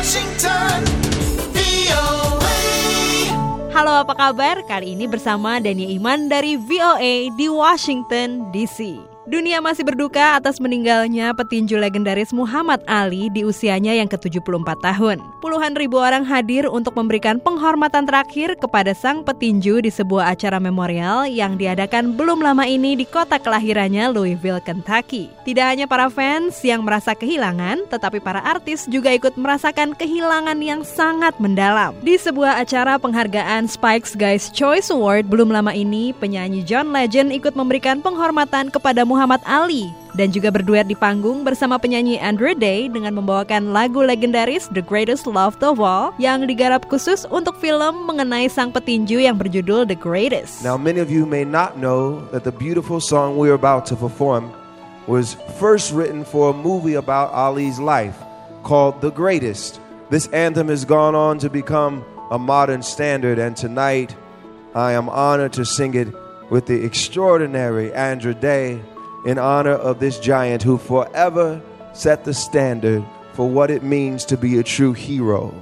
Washington, VOA. Halo apa kabar? Kali ini bersama Dania Iman dari VOA di Washington DC. Dunia masih berduka atas meninggalnya petinju legendaris Muhammad Ali di usianya yang ke-74 tahun. Puluhan ribu orang hadir untuk memberikan penghormatan terakhir kepada sang petinju di sebuah acara memorial yang diadakan belum lama ini di kota kelahirannya Louisville, Kentucky. Tidak hanya para fans yang merasa kehilangan, tetapi para artis juga ikut merasakan kehilangan yang sangat mendalam. Di sebuah acara penghargaan Spike's Guys Choice Award belum lama ini, penyanyi John Legend ikut memberikan penghormatan kepada Muhammad Ali dan juga berduet di panggung bersama penyanyi Andrew Day dengan membawakan lagu legendaris The Greatest Love of All yang digarap khusus untuk film mengenai sang petinju yang berjudul The Greatest. Now, many of you may not know that the beautiful song we're about to perform was first written for a movie about Ali's life called The Greatest. This anthem has gone on to become a modern standard, and tonight I am honored to sing it with the extraordinary Andrew Day in honor of this giant who forever set the standard for what it means to be a true hero.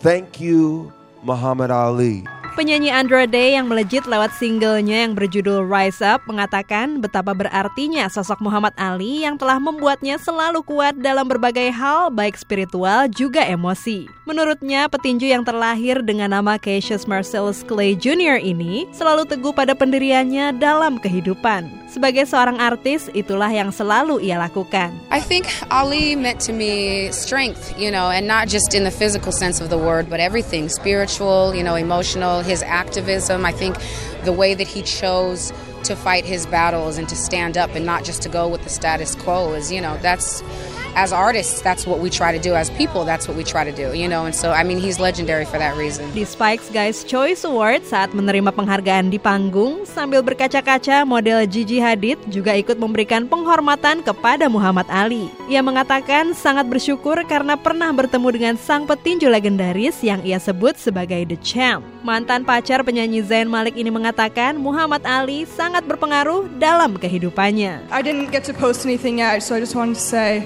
Thank you, Muhammad Ali. Penyanyi Andra Day yang melejit lewat singlenya yang berjudul Rise Up mengatakan betapa berartinya sosok Muhammad Ali yang telah membuatnya selalu kuat dalam berbagai hal baik spiritual juga emosi. Menurutnya petinju yang terlahir dengan nama Cassius Marcellus Clay Jr. ini selalu teguh pada pendiriannya dalam kehidupan. Sebagai seorang artis itulah yang selalu ia lakukan. I think Ali meant to me strength, you know, and not just in the physical sense of the word, but everything spiritual, you know, emotional, his activism. I think the way that he chose to fight his battles and to stand up and not just to go with the status quo is, you know, that's as artists, that's what we try to do. As people, that's what we try to do, you know. And so, I mean, he's legendary for that reason. Di Spike's Guys Choice Award saat menerima penghargaan di panggung sambil berkaca-kaca model Gigi Hadid juga ikut memberikan penghormatan kepada Muhammad Ali. Ia mengatakan sangat bersyukur karena pernah bertemu dengan sang petinju legendaris yang ia sebut sebagai The Champ. Mantan pacar penyanyi Zayn Malik ini mengatakan Muhammad Ali sangat berpengaruh dalam kehidupannya. I didn't get to post anything yet, so I just wanted to say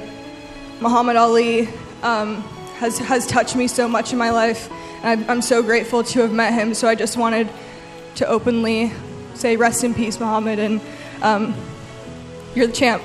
Muhammad Ali um, has, has touched me so much in my life, and I, I'm so grateful to have met him. So I just wanted to openly say, Rest in peace, Muhammad, and um, you're the champ.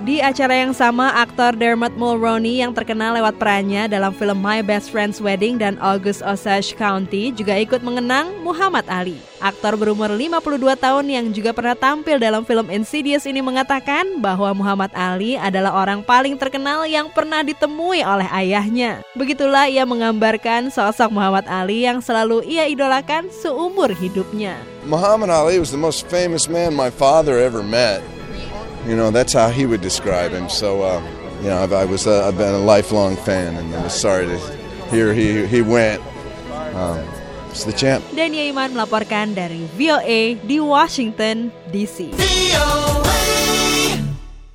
Di acara yang sama, aktor Dermot Mulroney yang terkenal lewat perannya dalam film My Best Friend's Wedding dan August Osage County juga ikut mengenang Muhammad Ali. Aktor berumur 52 tahun yang juga pernah tampil dalam film Insidious ini mengatakan bahwa Muhammad Ali adalah orang paling terkenal yang pernah ditemui oleh ayahnya. Begitulah ia menggambarkan sosok Muhammad Ali yang selalu ia idolakan seumur hidupnya. Muhammad Ali was the most famous man my father ever met. You know, that's how he would describe him. So, uh, you know, I've, I was uh, I've been a lifelong fan, and I was sorry to hear he he went. Um, it's the champ. Dania Iman melaporkan dari VOA di Washington DC. VOA.